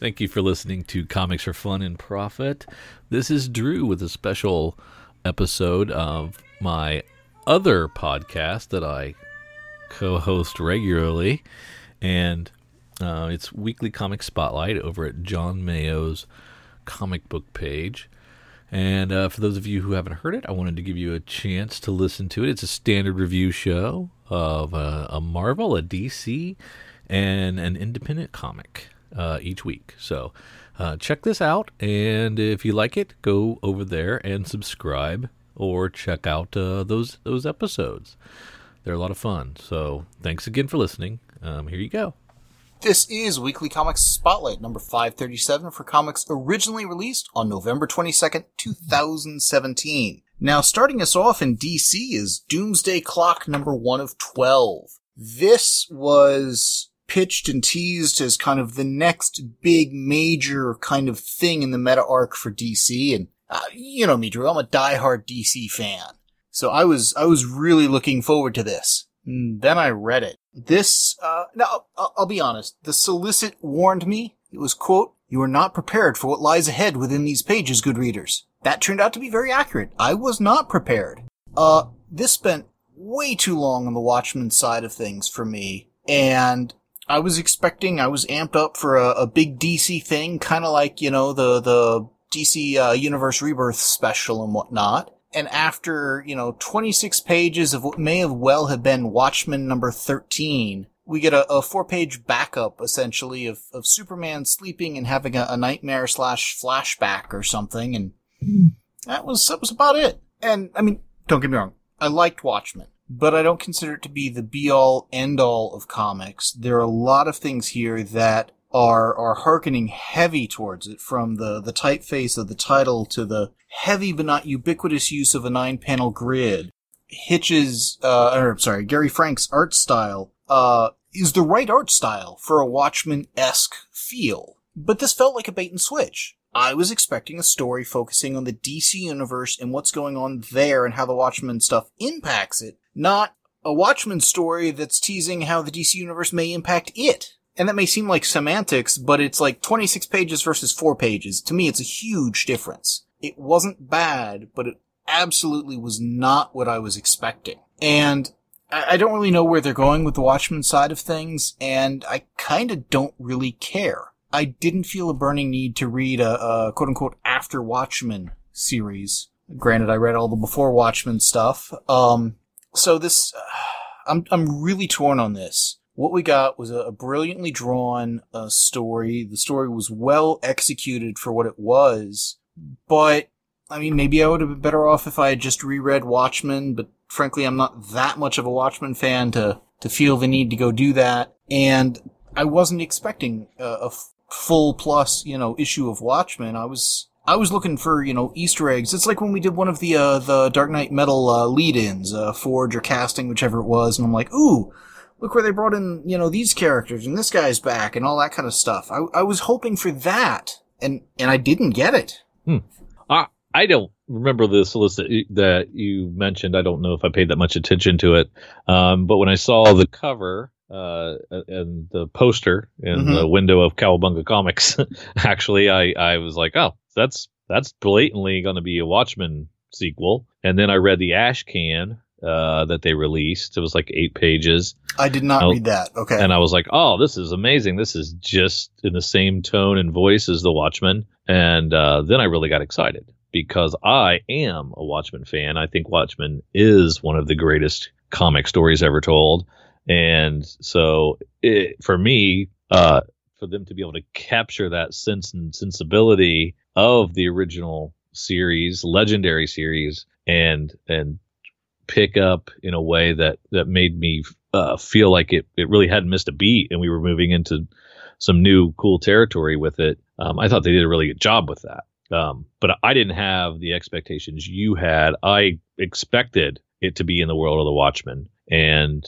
Thank you for listening to Comics for Fun and Profit. This is Drew with a special episode of my other podcast that I co host regularly. And uh, it's Weekly Comic Spotlight over at John Mayo's comic book page. And uh, for those of you who haven't heard it, I wanted to give you a chance to listen to it. It's a standard review show of uh, a Marvel, a DC, and an independent comic uh, each week. So uh, check this out, and if you like it, go over there and subscribe, or check out uh, those those episodes. They're a lot of fun. So thanks again for listening. Um, here you go. This is Weekly Comics Spotlight number 537 for comics originally released on November 22nd, 2017. Now, starting us off in DC is Doomsday Clock number 1 of 12. This was pitched and teased as kind of the next big major kind of thing in the meta arc for DC. And, uh, you know me, Drew, I'm a diehard DC fan. So I was, I was really looking forward to this. And then I read it. This, uh, now, I'll, I'll be honest. The solicit warned me. It was, quote, you are not prepared for what lies ahead within these pages, good readers. That turned out to be very accurate. I was not prepared. Uh, this spent way too long on the Watchmen side of things for me. And I was expecting, I was amped up for a, a big DC thing, kind of like, you know, the, the DC, uh, Universe Rebirth special and whatnot. And after, you know, 26 pages of what may have well have been Watchmen number 13, we get a, a four page backup essentially of, of Superman sleeping and having a, a nightmare slash flashback or something. And that was, that was about it. And I mean, don't get me wrong. I liked Watchmen but I don't consider it to be the be all end all of comics. There are a lot of things here that are are harkening heavy towards it, from the the typeface of the title to the heavy but not ubiquitous use of a nine panel grid. Hitch's, uh, or sorry, Gary Frank's art style, uh, is the right art style for a Watchmen esque feel. But this felt like a bait and switch. I was expecting a story focusing on the DC universe and what's going on there and how the Watchmen stuff impacts it, not a Watchmen story that's teasing how the DC universe may impact it. And that may seem like semantics, but it's like 26 pages versus 4 pages. To me, it's a huge difference. It wasn't bad, but it absolutely was not what I was expecting. And I don't really know where they're going with the Watchmen side of things, and I kinda don't really care. I didn't feel a burning need to read a, a quote unquote after Watchmen series. Granted, I read all the before Watchmen stuff. Um, so this, uh, I'm, I'm really torn on this. What we got was a, a brilliantly drawn uh, story. The story was well executed for what it was, but I mean, maybe I would have been better off if I had just reread Watchmen, but frankly, I'm not that much of a Watchmen fan to, to feel the need to go do that. And I wasn't expecting a, a full plus, you know, issue of Watchmen. I was, I was looking for, you know, Easter eggs. It's like when we did one of the, uh, the Dark Knight Metal, uh, lead-ins, uh, Forge or casting, whichever it was, and I'm like, ooh, look where they brought in, you know, these characters, and this guy's back, and all that kind of stuff. I, I was hoping for that, and, and I didn't get it. Hmm. I, I don't remember the solicit that you mentioned. I don't know if I paid that much attention to it. Um, but when I saw the cover, uh, and the poster in mm-hmm. the window of Cowabunga Comics, actually, I, I was like, oh, that's that's blatantly going to be a Watchmen sequel. And then I read the Ash Can uh, that they released. It was like eight pages. I did not read that. Okay. And I was like, oh, this is amazing. This is just in the same tone and voice as the Watchmen. And uh, then I really got excited because I am a Watchmen fan. I think Watchmen is one of the greatest comic stories ever told. And so it, for me, uh, for them to be able to capture that sense and sensibility of the original series, legendary series, and and pick up in a way that that made me uh, feel like it it really hadn't missed a beat, and we were moving into some new cool territory with it. Um, I thought they did a really good job with that. Um, but I didn't have the expectations you had. I expected it to be in the world of the Watchmen, and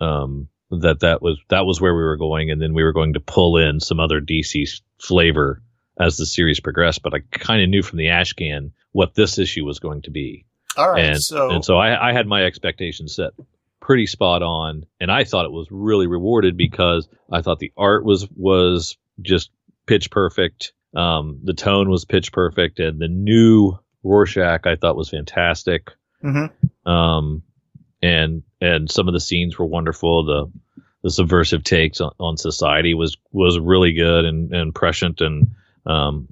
um, that that was that was where we were going, and then we were going to pull in some other DC flavor as the series progressed. But I kind of knew from the Ashcan what this issue was going to be. All right, and so and so I, I had my expectations set pretty spot on, and I thought it was really rewarded because I thought the art was was just pitch perfect. Um, the tone was pitch perfect, and the new Rorschach I thought was fantastic. Mm-hmm. Um, and and some of the scenes were wonderful. The the subversive takes on, on society was was really good and, and prescient and um,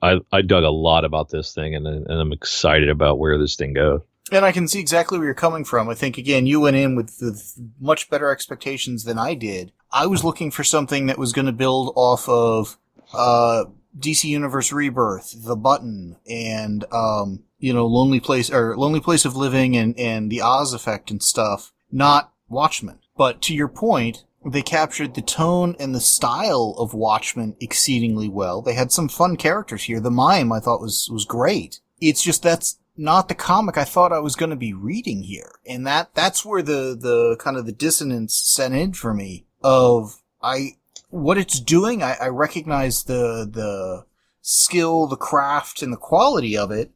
I I dug a lot about this thing and and I'm excited about where this thing goes. And I can see exactly where you're coming from. I think again, you went in with, with much better expectations than I did. I was looking for something that was going to build off of uh, DC Universe Rebirth, The Button, and um, you know, Lonely Place or Lonely Place of Living, and and the Oz Effect and stuff. Not Watchmen. But to your point, they captured the tone and the style of Watchmen exceedingly well. They had some fun characters here. The mime I thought was was great. It's just that's not the comic I thought I was going to be reading here. And that, that's where the, the kind of the dissonance set in for me of I, what it's doing, I, I recognize the, the skill, the craft and the quality of it,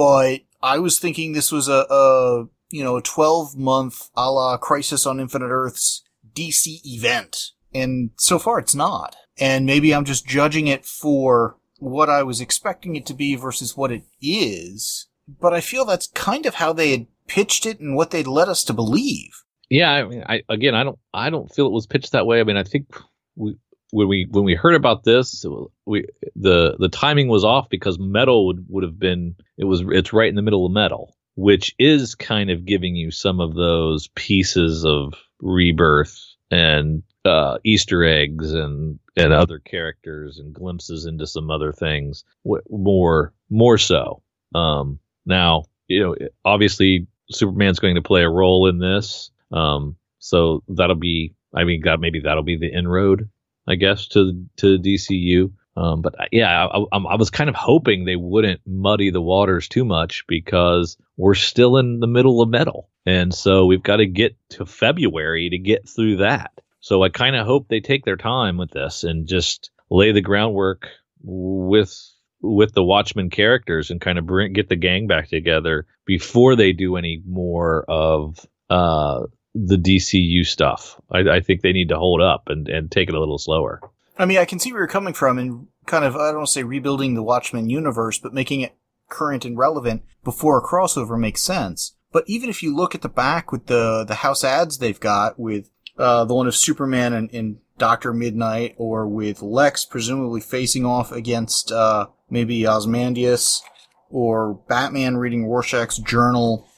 but I was thinking this was a, a you know, a 12 month a la Crisis on Infinite Earths DC event. And so far it's not. And maybe I'm just judging it for what I was expecting it to be versus what it is but I feel that's kind of how they had pitched it and what they'd led us to believe. Yeah, I mean, I again, I don't, I don't feel it was pitched that way. I mean, I think we when we when we heard about this, we the the timing was off because metal would would have been it was it's right in the middle of metal, which is kind of giving you some of those pieces of rebirth and uh, Easter eggs and and other characters and glimpses into some other things more more so. Um, now, you know, obviously Superman's going to play a role in this. Um, so that'll be, I mean, God, maybe that'll be the inroad, I guess, to to DCU. Um, but yeah, I, I, I, was kind of hoping they wouldn't muddy the waters too much because we're still in the middle of metal, and so we've got to get to February to get through that. So I kind of hope they take their time with this and just lay the groundwork with with the Watchmen characters and kind of bring get the gang back together before they do any more of uh, the DCU stuff. I, I, think they need to hold up and, and take it a little slower. I mean, I can see where you're coming from and kind of I don't want to say rebuilding the Watchmen universe, but making it current and relevant before a crossover makes sense. But even if you look at the back with the the house ads they've got with uh, the one of Superman and, and Doctor Midnight, or with Lex presumably facing off against uh, maybe Ozymandias, or Batman reading Rorschach's journal,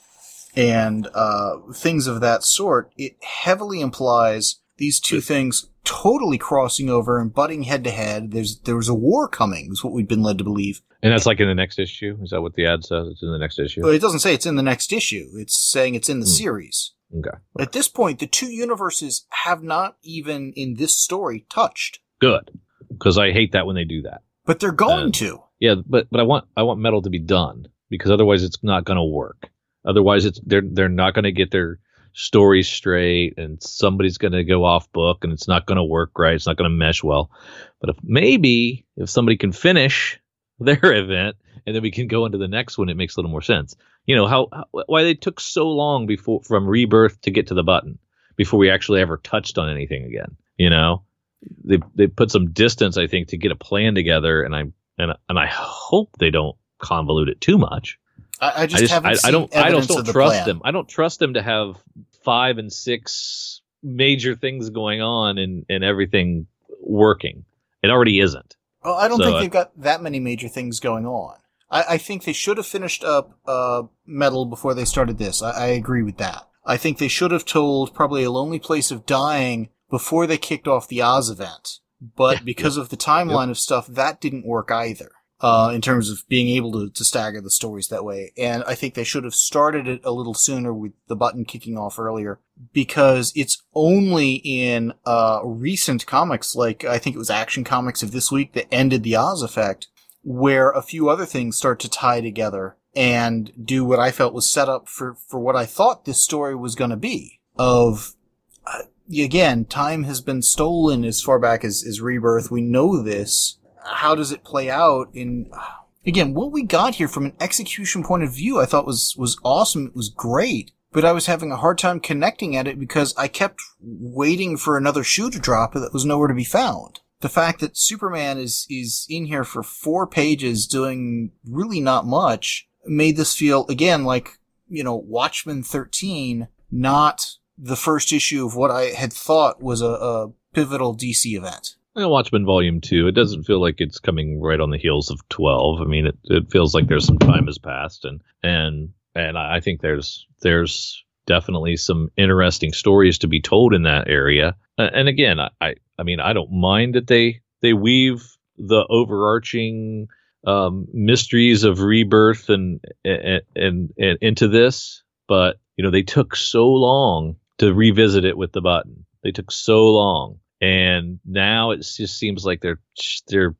and uh, things of that sort, it heavily implies these two things totally crossing over and butting head to head. There's there was a war coming, is what we've been led to believe. And that's like in the next issue. Is that what the ad says? It's in the next issue. Well, it doesn't say it's in the next issue. It's saying it's in the hmm. series. Okay. At this point, the two universes have not even in this story touched. Good, because I hate that when they do that. But they're going to. Yeah, but but I want I want metal to be done because otherwise it's not going to work. Otherwise, it's they're they're not going to get their story straight, and somebody's going to go off book, and it's not going to work right. It's not going to mesh well. But if maybe if somebody can finish their event and then we can go into the next one, it makes a little more sense. You know how, how why they took so long before from rebirth to get to the button before we actually ever touched on anything again. You know, they they put some distance, I think, to get a plan together, and I and and I hope they don't convolute it too much. I, I just, I, just I, I, don't I don't, don't trust plan. them. I don't trust them to have five and six major things going on and and everything working. It already isn't. Well, I don't so, think they've got that many major things going on. I, I think they should have finished up uh, Metal before they started this. I, I agree with that. I think they should have told probably a lonely place of dying before they kicked off the Oz event. But because of the timeline of stuff, that didn't work either. Uh, in terms of being able to, to stagger the stories that way. And I think they should have started it a little sooner with the button kicking off earlier because it's only in, uh, recent comics, like I think it was Action Comics of this week that ended the Oz effect, where a few other things start to tie together and do what I felt was set up for, for what I thought this story was going to be of, uh, again, time has been stolen as far back as, as Rebirth. We know this. How does it play out in, again, what we got here from an execution point of view, I thought was, was awesome. It was great, but I was having a hard time connecting at it because I kept waiting for another shoe to drop that was nowhere to be found. the fact that Superman is, is in here for four pages doing really not much made this feel, again, like, you know, Watchmen 13, not the first issue of what I had thought was a, a pivotal DC event. Watchmen Volume Two. It doesn't feel like it's coming right on the heels of Twelve. I mean, it, it feels like there's some time has passed, and and and I think there's there's definitely some interesting stories to be told in that area. And again, I I mean, I don't mind that they they weave the overarching um, mysteries of rebirth and, and and and into this, but you know, they took so long to revisit it with the button. They took so long and now it just seems like they're they're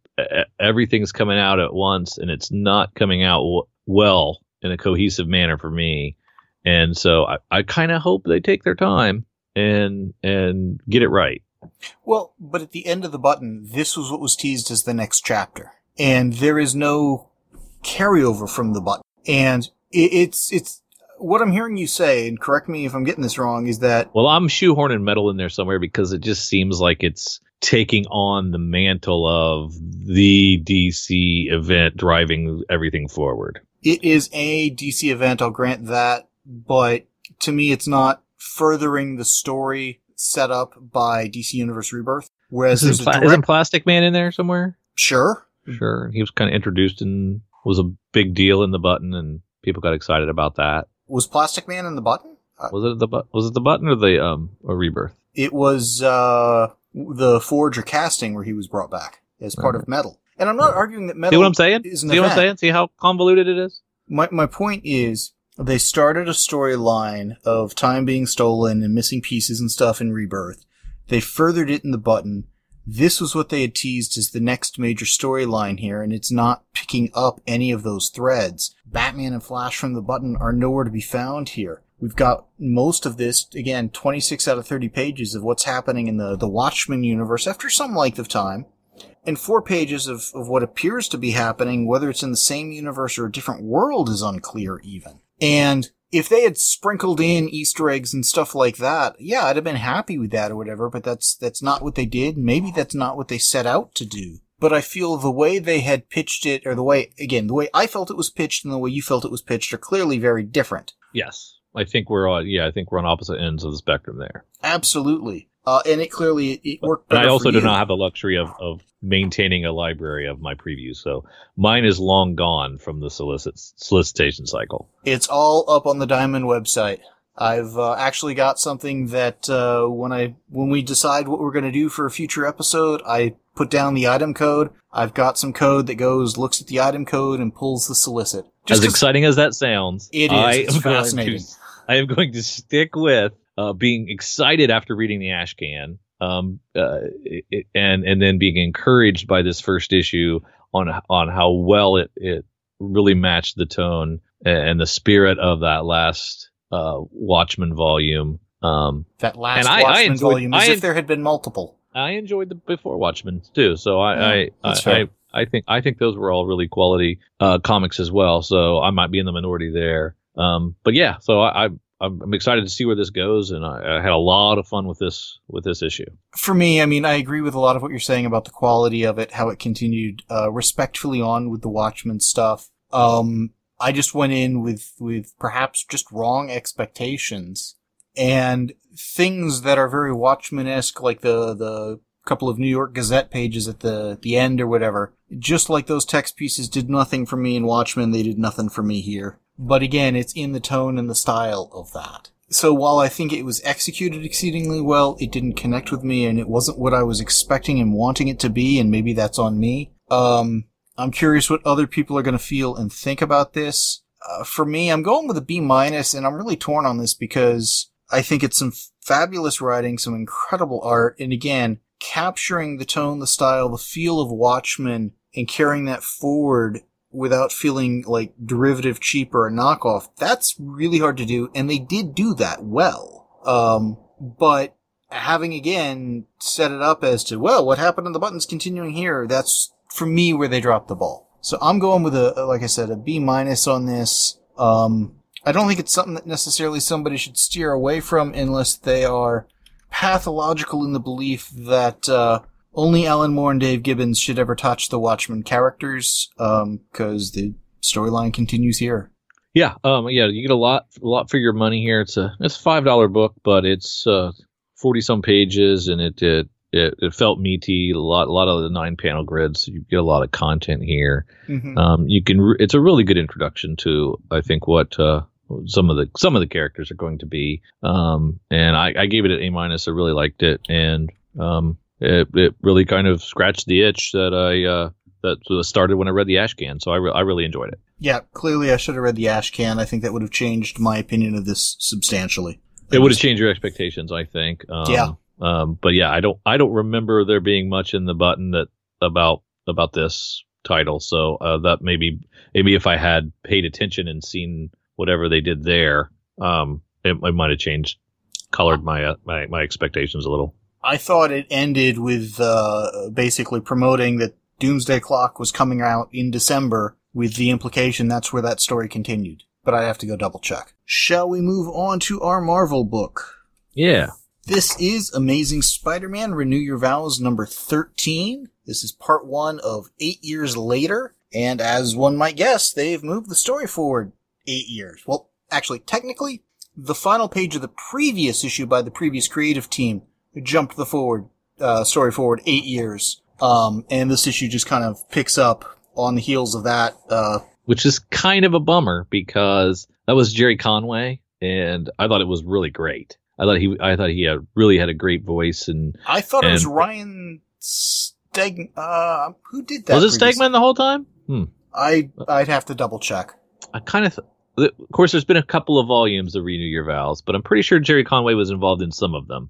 everything's coming out at once and it's not coming out w- well in a cohesive manner for me. And so i, I kind of hope they take their time and and get it right. Well but at the end of the button this was what was teased as the next chapter. And there is no carryover from the button. And it, it's it's what I'm hearing you say, and correct me if I'm getting this wrong, is that well, I'm shoehorning metal in there somewhere because it just seems like it's taking on the mantle of the DC event driving everything forward. It is a DC event, I'll grant that, but to me, it's not furthering the story set up by DC Universe Rebirth. Whereas isn't, pla- direct- isn't Plastic Man in there somewhere? Sure, sure. He was kind of introduced and was a big deal in the button, and people got excited about that was Plastic Man in the button? Uh, was it the bu- was it the button or the um a rebirth? It was uh the Forge or casting where he was brought back as part of Metal. And I'm not arguing that Metal. See what I'm saying? See event. what I'm saying? See how convoluted it is? My my point is they started a storyline of time being stolen and missing pieces and stuff in Rebirth. They furthered it in the button. This was what they had teased as the next major storyline here, and it's not picking up any of those threads. Batman and Flash from the button are nowhere to be found here. We've got most of this, again, 26 out of 30 pages of what's happening in the, the Watchmen universe after some length of time, and four pages of, of what appears to be happening, whether it's in the same universe or a different world is unclear even. And if they had sprinkled in Easter eggs and stuff like that, yeah, I'd have been happy with that or whatever, but that's, that's not what they did. Maybe that's not what they set out to do but I feel the way they had pitched it, or the way, again, the way I felt it was pitched and the way you felt it was pitched are clearly very different. Yes. I think we're on, yeah, I think we're on opposite ends of the spectrum there. Absolutely. Uh, and it clearly it worked. And I also do not have the luxury of, of maintaining a library of my previews, so mine is long gone from the solicit solicitation cycle. It's all up on the Diamond website. I've uh, actually got something that uh, when I when we decide what we're going to do for a future episode, I put down the item code. I've got some code that goes looks at the item code and pulls the solicit. Just as exciting as that sounds, it is. I it's fascinating. To, I am going to stick with uh, being excited after reading the Ashcan, um, uh, it, and and then being encouraged by this first issue on on how well it it really matched the tone and the spirit of that last uh, Watchmen volume. Um, that last Watchmen I, I enjoyed, volume, as I, if there had been multiple. I enjoyed the before Watchmen too, so I yeah, I, I, I, I think I think those were all really quality uh, comics as well. So I might be in the minority there. Um, but yeah, so I, I I'm excited to see where this goes, and I, I, had a lot of fun with this with this issue. For me, I mean, I agree with a lot of what you're saying about the quality of it, how it continued uh, respectfully on with the Watchmen stuff. Um, I just went in with with perhaps just wrong expectations and things that are very Watchmen esque, like the the couple of New York Gazette pages at the the end or whatever. Just like those text pieces did nothing for me in Watchmen, they did nothing for me here. But again, it's in the tone and the style of that. So while I think it was executed exceedingly well, it didn't connect with me and it wasn't what I was expecting and wanting it to be, and maybe that's on me. Um, I'm curious what other people are going to feel and think about this. Uh, for me, I'm going with a B minus, and I'm really torn on this because I think it's some fabulous writing, some incredible art, and again, capturing the tone, the style, the feel of Watchmen and carrying that forward without feeling like derivative, cheap, or a knockoff. That's really hard to do, and they did do that well. Um, but having again set it up as to, well, what happened in the buttons continuing here, that's for me where they dropped the ball. So I'm going with a, like I said, a B minus on this. Um, I don't think it's something that necessarily somebody should steer away from unless they are pathological in the belief that uh, only Alan Moore and Dave Gibbons should ever touch the Watchmen characters, because the storyline continues here. Yeah, um, yeah, you get a lot, a lot for your money here. It's a, it's a five dollar book, but it's uh, forty some pages, and it, it it it felt meaty. A lot, a lot of the nine panel grids. So you get a lot of content here. Mm-hmm. Um, you can, re- it's a really good introduction to, I think, what uh, some of the some of the characters are going to be. Um, and I, I gave it an A minus. I really liked it, and um, it it really kind of scratched the itch that I uh that started when I read the Ashcan. So I re- I really enjoyed it. Yeah, clearly I should have read the Ash Can. I think that would have changed my opinion of this substantially. It would have changed your expectations, I think. Um, Yeah. Um, but yeah, I don't I don't remember there being much in the button that about about this title. So uh, that maybe maybe if I had paid attention and seen whatever they did there, um, it, it might have changed, colored my uh, my my expectations a little. I thought it ended with uh, basically promoting that Doomsday Clock was coming out in December, with the implication that's where that story continued. But I have to go double check. Shall we move on to our Marvel book? Yeah. This is Amazing Spider-Man Renew Your Vows number 13. This is part one of eight years later. And as one might guess, they've moved the story forward eight years. Well, actually, technically, the final page of the previous issue by the previous creative team jumped the forward, uh, story forward eight years. Um, and this issue just kind of picks up on the heels of that, uh, which is kind of a bummer because that was Gerry Conway, and I thought it was really great. I thought he, I thought he had really had a great voice, and I thought it was Ryan Stegman. uh, who did that? was it previous- Stegman the whole time? Hmm. I, I'd have to double check. I kind of, th- of course, there's been a couple of volumes of Renew Your Vows, but I'm pretty sure Gerry Conway was involved in some of them.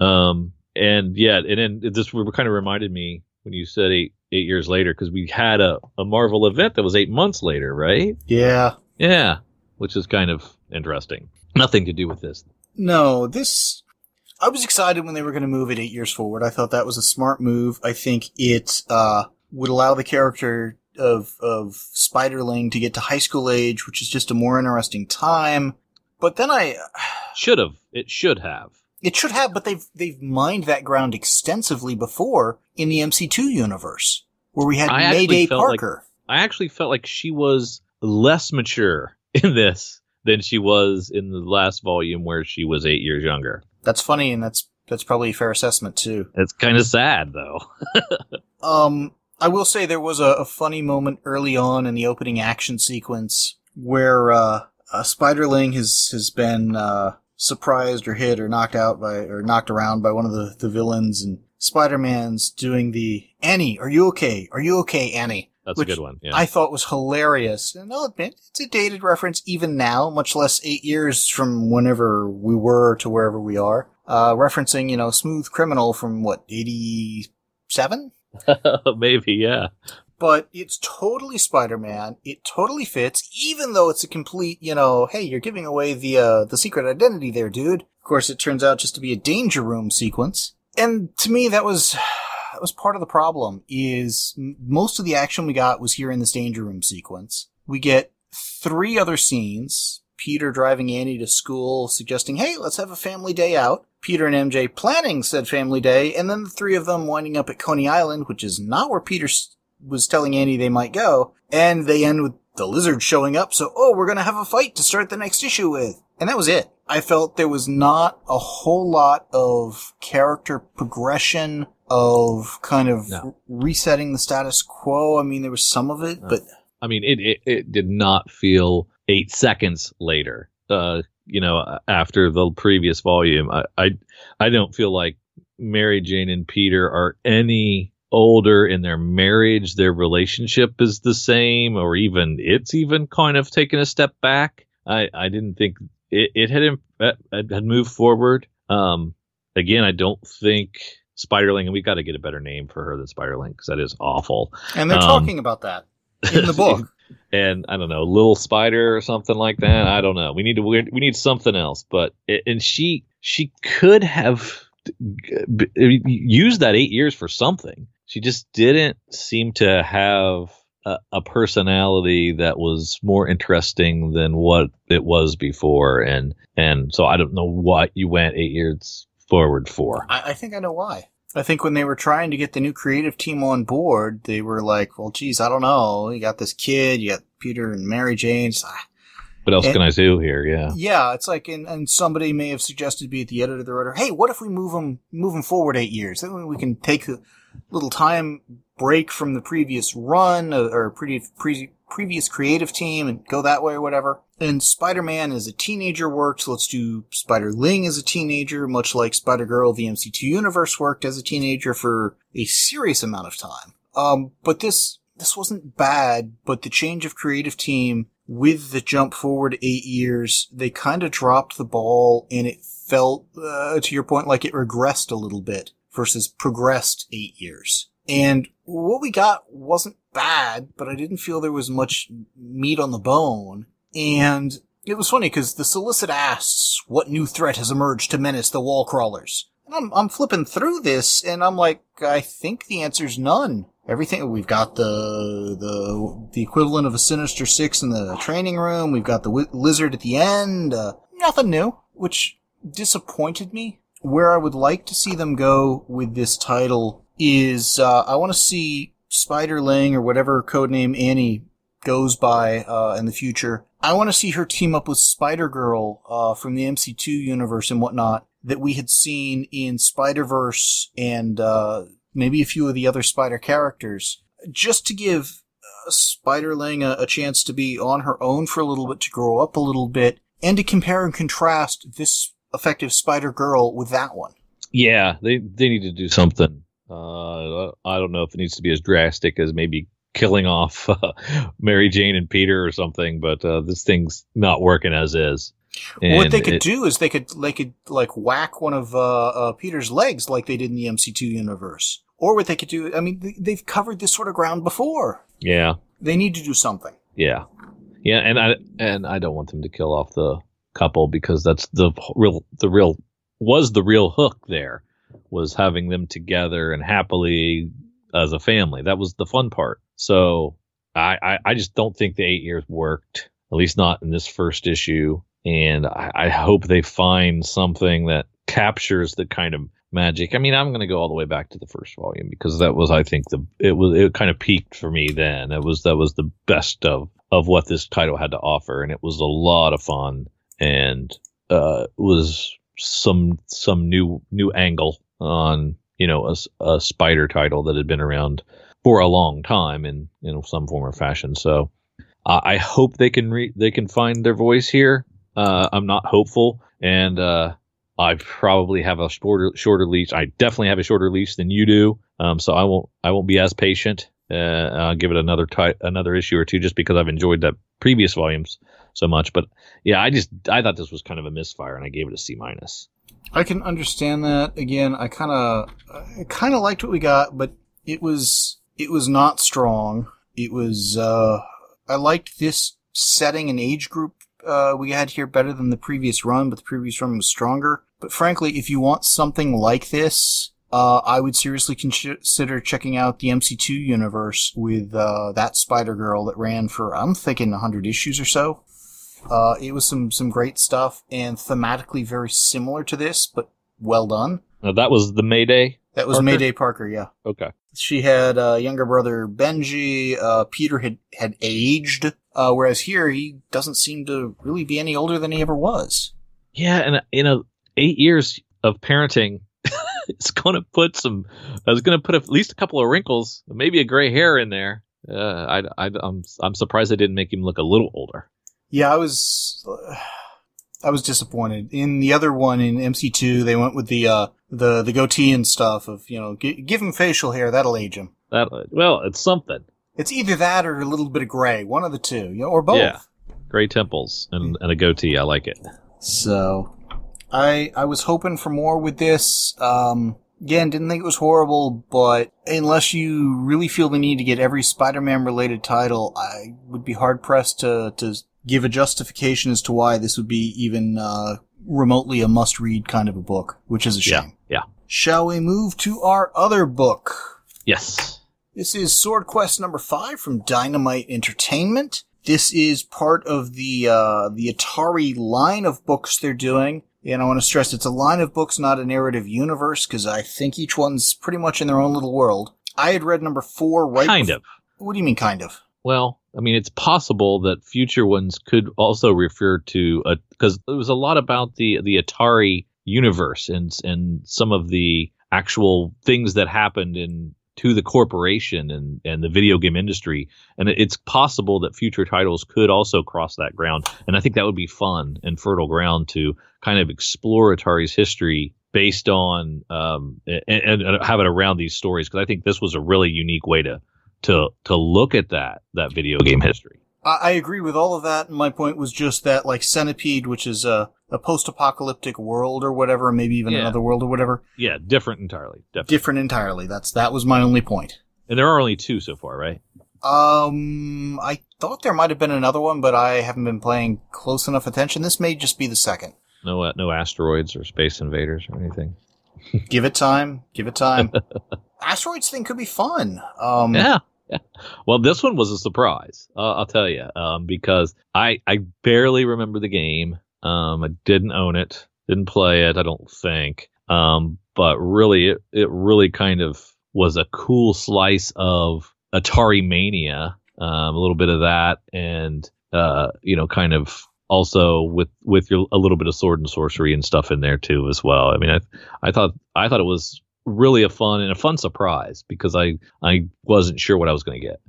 Um, and yeah, and then this were kind of reminded me when you said eight eight years later because we had a, a Marvel event that was eight months later, right? Yeah. Yeah, which is kind of interesting. Nothing to do with this. No, this. I was excited when they were going to move it eight years forward. I thought that was a smart move. I think it uh, would allow the character of of Spiderling to get to high school age, which is just a more interesting time. But then I, Should have. It should have. it should have, but they've they've mined that ground extensively before in the MC2 universe, where we had I Mayday felt like- Parker. I actually felt like she was less mature in this than she was in the last volume where she was eight years younger. That's funny, and that's that's probably a fair assessment too. It's kind of sad though. Um, I will say there was a, a funny moment early on in the opening action sequence where uh, uh, Spiderling has has been uh, surprised or hit or knocked out by or knocked around by one of the, the villains, and Spider-Man's doing the Annie, are you okay? Are you okay, Annie? That's Which a good one. Yeah. I thought was hilarious. And I'll admit, it's a dated reference even now, much less eight years from whenever we were to wherever we are. Uh, referencing, you know, Smooth Criminal from what, 87? Maybe, yeah. but it's totally Spider-Man. It totally fits, even though it's a complete, you know, hey, you're giving away the uh, the secret identity there, dude. Of course, it turns out just to be a danger room sequence, and to me, that was that was part of the problem. Is most of the action we got was here in this danger room sequence. We get three other scenes. Peter driving Annie to school, suggesting, hey, let's have a family day out. Peter and MJ planning said family day, and then the three of them winding up at Coney Island, which is not where Peter was telling Annie they might go. And they end with the lizard showing up, so, oh, we're gonna have a fight to start the next issue with. And that was it. I felt there was not a whole lot of character progression, of kind of No. resetting the status quo. I mean, there was some of it, No. but I mean, it, it, it did not feel eight seconds later. Uh, you know, after the previous volume, I, I, I don't feel like Mary Jane and Peter are any older in their marriage. Their relationship is the same, or even it's even kind of taken a step back. I, I didn't think it, it had uh, had moved forward. Um, again, I don't think Spiderling, and we got to get a better name for her than Spiderling because that is awful. and they're Um, talking about that in the book. And I don't know, little spider or something like that. Mm-hmm. I don't know. We need to we we need something else. But and she she could have used that eight years for something. She just didn't seem to have a, a personality that was more interesting than what it was before. And and so I don't know what you went eight years forward for. I, I think I know why. I think when they were trying to get the new creative team on board, they were like, well, geez, I don't know. You got this kid, you got Peter and Mary Jane. What else And- can I do here? Yeah. yeah, it's like, and, and somebody may have suggested be at the editor, the writer, hey, what if we move them, move them forward eight years? Then we can take a little time break from the previous run uh, or pre- pre- previous creative team and go that way or whatever. And Spider-Man as a teenager worked. Let's do Spider-Ling as a teenager, much like Spider-Girl, the MC2 universe worked as a teenager for a serious amount of time. Um, but this, this wasn't bad, but the change of creative team with the jump forward eight years, they kind of dropped the ball and it felt, uh, to your point, like it regressed a little bit versus progressed eight years. And what we got wasn't bad, but I didn't feel there was much meat on the bone. And it was funny because the solicit asks what new threat has emerged to menace the wall crawlers. And I'm, I'm flipping through this and I'm like, I think the answer's none. Everything, we've got the, the, the equivalent of a Sinister Six in the training room. We've got the wi- lizard at the end. Uh, nothing new, which disappointed me. Where I would like to see them go with this title is, uh, I want to see Spider-Ling or whatever codename Annie goes by, uh, in the future. I want to see her team up with Spider-Girl, uh, from the MC2 universe and whatnot that we had seen in Spider-Verse and, uh, maybe a few of the other Spider characters, just to give uh, Spider-Ling a, a chance to be on her own for a little bit, to grow up a little bit, and to compare and contrast this effective Spider-Girl with that one. Yeah, they they need to do something. Uh, I don't know if it needs to be as drastic as maybe killing off uh, Mary Jane and Peter or something, but uh, this thing's not working as is. what they could it- do is they could they could like whack one of uh, uh, Peter's legs like they did in the MC2 universe, or what they could do. I mean, they, they've covered this sort of ground before. Yeah, They need to do something. yeah, yeah, and I and I don't want them to kill off the couple because that's the real the real was the real hook there was having them together and happily as a family. That was the fun part. So I I, I just don't think the eight years worked. At least not in this first issue. And I, I hope they find something that captures the kind of magic. I mean, I'm going to go all the way back to the first volume because that was, I think, the it was it kind of peaked for me then. It was that was the best of of what this title had to offer, and it was a lot of fun and uh, was some some new new angle on you know a, a spider title that had been around for a long time in in some form or fashion. So uh, I hope they can re- they can find their voice here. Uh, I'm not hopeful, and uh, I probably have a shorter shorter leash. I definitely have a shorter leash than you do. Um, so I won't I won't be as patient. Uh, I'll give it another ti- another issue or two just because I've enjoyed that previous volumes so much. But yeah, I just I thought this was kind of a misfire, and I gave it a C minus. I can understand that. Again, I kind of, I kind of liked what we got, but it was, it was not strong. It was, uh, I liked this setting and age group, uh, we had here better than the previous run, but the previous run was stronger. But frankly, if you want something like this, uh, I would seriously consider checking out the MC2 universe with, uh, that Spider Girl that ran for, I'm thinking 100 issues or so. Uh, it was some, some great stuff and thematically very similar to this, but well done. Now that was the Mayday. That was Parker? Mayday Parker, yeah. Okay. She had a younger brother Benji. Uh, Peter had had aged, uh, whereas here he doesn't seem to really be any older than he ever was. Yeah, and you know, eight years of parenting is going to put some. I was going to put at least a couple of wrinkles, maybe a gray hair in there. Uh, I, I, I'm, I'm surprised they didn't make him look a little older. Yeah, I was, uh, I was disappointed. In the other one, in MC2, they went with the uh, the the goatee and stuff of you know g- give him facial hair that'll age him. That well, it's something. It's either that or a little bit of gray, one of the two, you know, or both. Yeah. Gray temples and, and a goatee. I like it. So, I I was hoping for more with this. Um, again, didn't think it was horrible, but unless you really feel the need to get every Spider-Man related title, I would be hard pressed to to give a justification as to why this would be even uh, remotely a must-read kind of a book, which is a Yeah. shame. Yeah. Shall we move to our other book? Yes. This is Sword Quest number five from Dynamite Entertainment. This is part of the uh, the Atari line of books they're doing. And I want to stress it's a line of books, not a narrative universe, because I think each one's pretty much in their own little world. I had read number four right. Kind bef- of. What do you mean, kind of? Well, I mean, it's possible that future ones could also refer to because there was a lot about the the Atari universe and and some of the actual things that happened in to the corporation and and the video game industry. And it's possible that future titles could also cross that ground. And i think that would be fun and fertile ground to kind of explore atari's history based on um and, and have it around these stories because i think this was a really unique way to to to look at that that video game history I, I agree with all of that. And my point was just that, like Centipede, which is a, a post-apocalyptic world or whatever, maybe even Yeah. another world or whatever, yeah different entirely definitely different entirely. That's that was my only point. and there are only two so far right Um, I thought there might have been another one, but I haven't been paying close enough attention. This may just be the second. no uh, no asteroids or space invaders or anything Give it time. Give it time. Asteroids thing could be fun. Um, Yeah. Well, this one was a surprise. Uh, I'll tell you, um, because I I barely remember the game. Um, I didn't own it, didn't play it. I don't think. Um, but really, it it really kind of was a cool slice of Atari mania. Um, a little bit of that, and uh, you know, kind of also with with your a little bit of sword and sorcery and stuff in there too as well. I mean, I I thought I thought it was really a fun and a fun surprise because I I wasn't sure what I was going to get.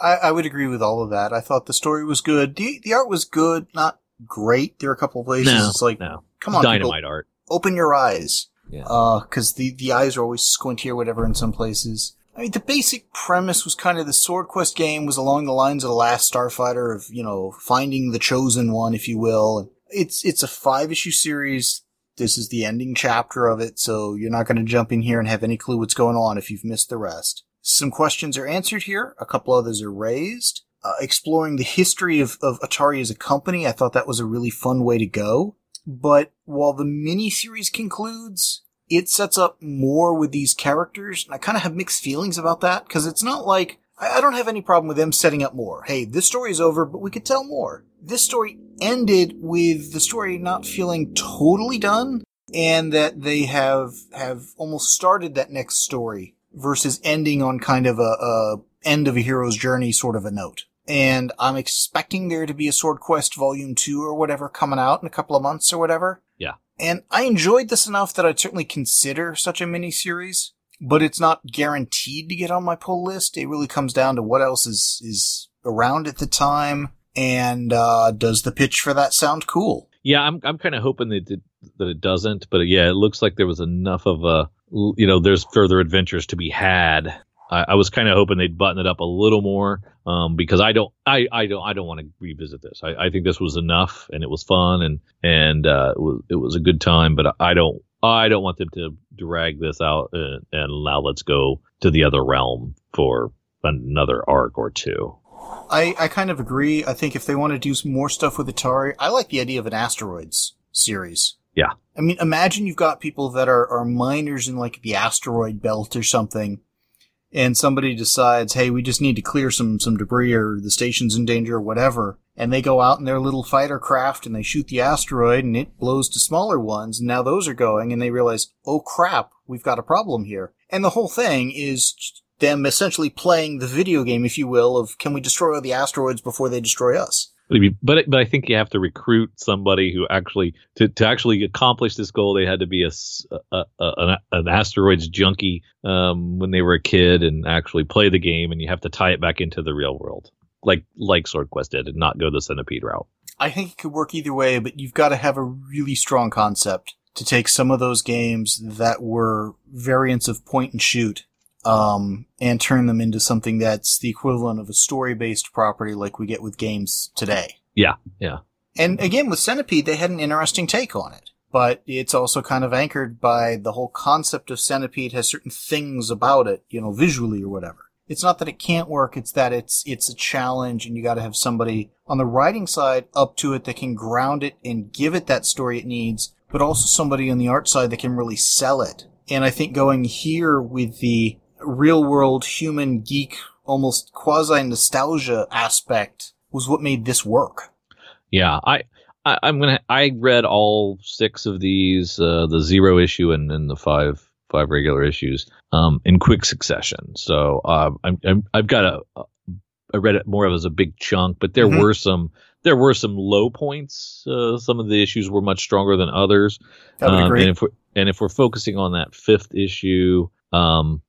I, I would agree with all of that. I thought the story was good. The, the art was good, not great. There are a couple of places No, it's like, no, come on, people, dynamite art. open your eyes. Yeah. Uh, the, the eyes are always squinty or whatever in some places. I mean, the basic premise was kind of the Sword Quest game was along the lines of the last Starfighter of, you know, finding the chosen one, if you will. It's, it's a five issue series. This is the ending chapter of it, so you're not going to jump in here and have any clue what's going on if you've missed the rest. Some questions are answered here. A couple others are raised. Uh, exploring the history of, of Atari as a company, I thought that was a really fun way to go. But while the miniseries concludes, it sets up more with these characters, and I kind of have mixed feelings about that, because it's not like, I, I don't have any problem with them setting up more. Hey, this story is over, but we could tell more. This story ended with the story not feeling totally done, and that they have, have almost started that next story versus ending on kind of a, a end of a hero's journey sort of a note. And I'm expecting there to be a Sword Quest Volume 2 or whatever coming out in a couple of months or whatever. Yeah. And I enjoyed this enough that I'd certainly consider such a miniseries, but it's not guaranteed to get on my pull list. It really comes down to what else is, is around at the time and, uh, does the pitch for that sound cool? Yeah, I'm I'm kind of hoping that it, that it doesn't, but yeah, it looks like there was enough of a you know there's further adventures to be had. I, I was kind of hoping they'd button it up a little more um, because I don't I, I don't I don't want to revisit this. I, I think this was enough and it was fun and and uh, it was it was a good time, but I don't I don't want them to drag this out and, and now let's go to the other realm for another arc or two. I, I kind of agree. I think if they want to do some more stuff with Atari, I like the idea of an asteroids series. Yeah. I mean, imagine you've got people that are, are miners in like the asteroid belt or something, and somebody decides, hey, we just need to clear some, some debris or the station's in danger or whatever. And they go out in their little fighter craft and they shoot the asteroid and it blows to smaller ones. And now those are going and they realize, oh crap, we've got a problem here. And the whole thing is them essentially playing the video game, if you will, of can we destroy the asteroids before they destroy us? But but I think you have to recruit somebody who actually to, to actually accomplish this goal. They had to be a, a- a- an, an asteroids junkie um, when they were a kid and actually play the game. And you have to tie it back into the real world, like like Sword Quest did, and not go the centipede route. I think it could work either way, but you've got to have a really strong concept to take some of those games that were variants of point and shoot um, and turn them into something that's the equivalent of a story-based property like we get with games today. Yeah, yeah. And again, with Centipede, they had an interesting take on it. But it's also kind of anchored by the whole concept of Centipede has certain things about it, you know, visually or whatever. It's not that it can't work, it's that it's, it's a challenge and you gotta have somebody on the writing side up to it that can ground it and give it that story it needs, but also somebody on the art side that can really sell it. And I think going here with the real world human geek, almost quasi nostalgia aspect was what made this work. Yeah, I I, I'm gonna. I read all six of these, uh, the zero issue and, and the five five regular issues, um, in quick succession. So uh, I'm, I'm I've got a. I read it more of as a big chunk, but there Mhm. were some there were some low points. Uh, some of the issues were much stronger than others. Um. And if we're and if we're focusing on that fifth issue, um,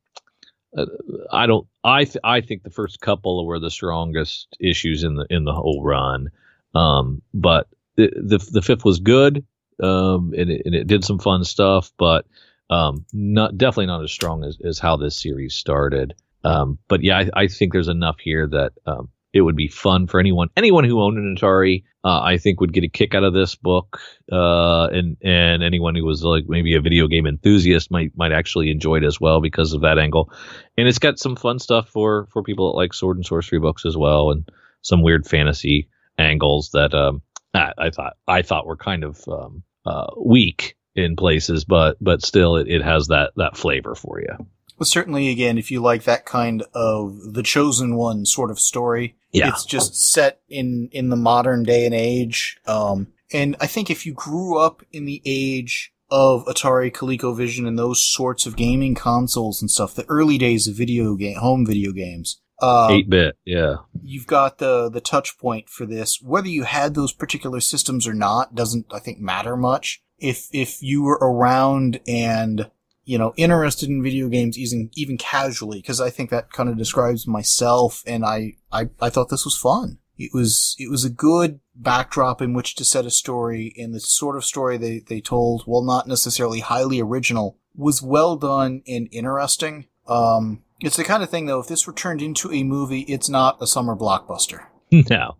uh, I don't. I th- I think the first couple were the strongest issues in the in the whole run. Um, but the, the the fifth was good. Um, and it, and it did some fun stuff, but um, not definitely not as strong as, as how this series started. Um, but yeah, I, I think there's enough here that um, it would be fun for anyone anyone who owned an Atari. Uh, I think would get a kick out of this book, uh, and and anyone who was like maybe a video game enthusiast might might actually enjoy it as well because of that angle. And it's got some fun stuff for for people that like sword and sorcery books as well, and some weird fantasy angles that um, I, I thought I thought were kind of um, uh, weak in places, but but still it, it has that that flavor for you. Well, certainly, again, if you like that kind of the chosen one sort of story, Yeah. it's just set in in the modern day and age. Um, and I think if you grew up in the age of Atari, ColecoVision, and those sorts of gaming consoles and stuff, the early days of video game, home video games, uh, Eight bit, yeah, you've got the the touch point for this. Whether you had those particular systems or not doesn't, I think, matter much. If if you were around and you know interested in video games, even even casually, because I think that kind of describes myself. And I, I I thought this was fun. It was it was a good backdrop in which to set a story, and the sort of story they they told, while not necessarily highly original, was well done and interesting. Um, it's the kind of thing though. If this were turned into a movie, it's not a summer blockbuster. no,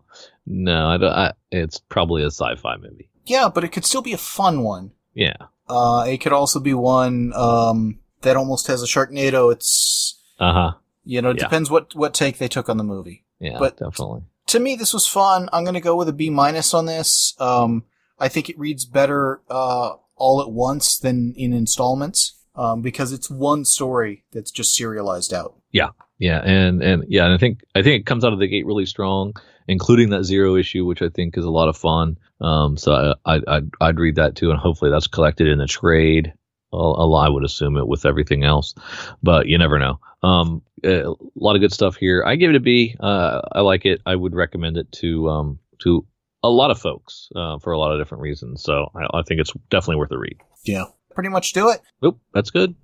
no, I don't. I, it's probably a sci-fi movie. Yeah, but it could still be a fun one. Yeah, Uh, it could also be one um, that almost has a Sharknado. It's uh huh, you know, it Yeah. depends what what take they took on the movie. yeah, But- definitely. To me, this was fun. I'm gonna go with a B minus on this. Um, I think it reads better uh, all at once than in installments um, because it's one story that's just serialized out. Yeah, yeah, and and yeah, and I think I think it comes out of the gate really strong, including that zero issue, which I think is a lot of fun. Um, so I, I I'd, I'd read that too, and hopefully that's collected in the trade. Well, I would assume it with everything else, but you never know. Um, a lot of good stuff here. I give it a B. Uh, I like it. I would recommend it to um to a lot of folks uh, for a lot of different reasons. So I, I think it's definitely worth a read. Yeah, pretty much do it. Oop, that's good.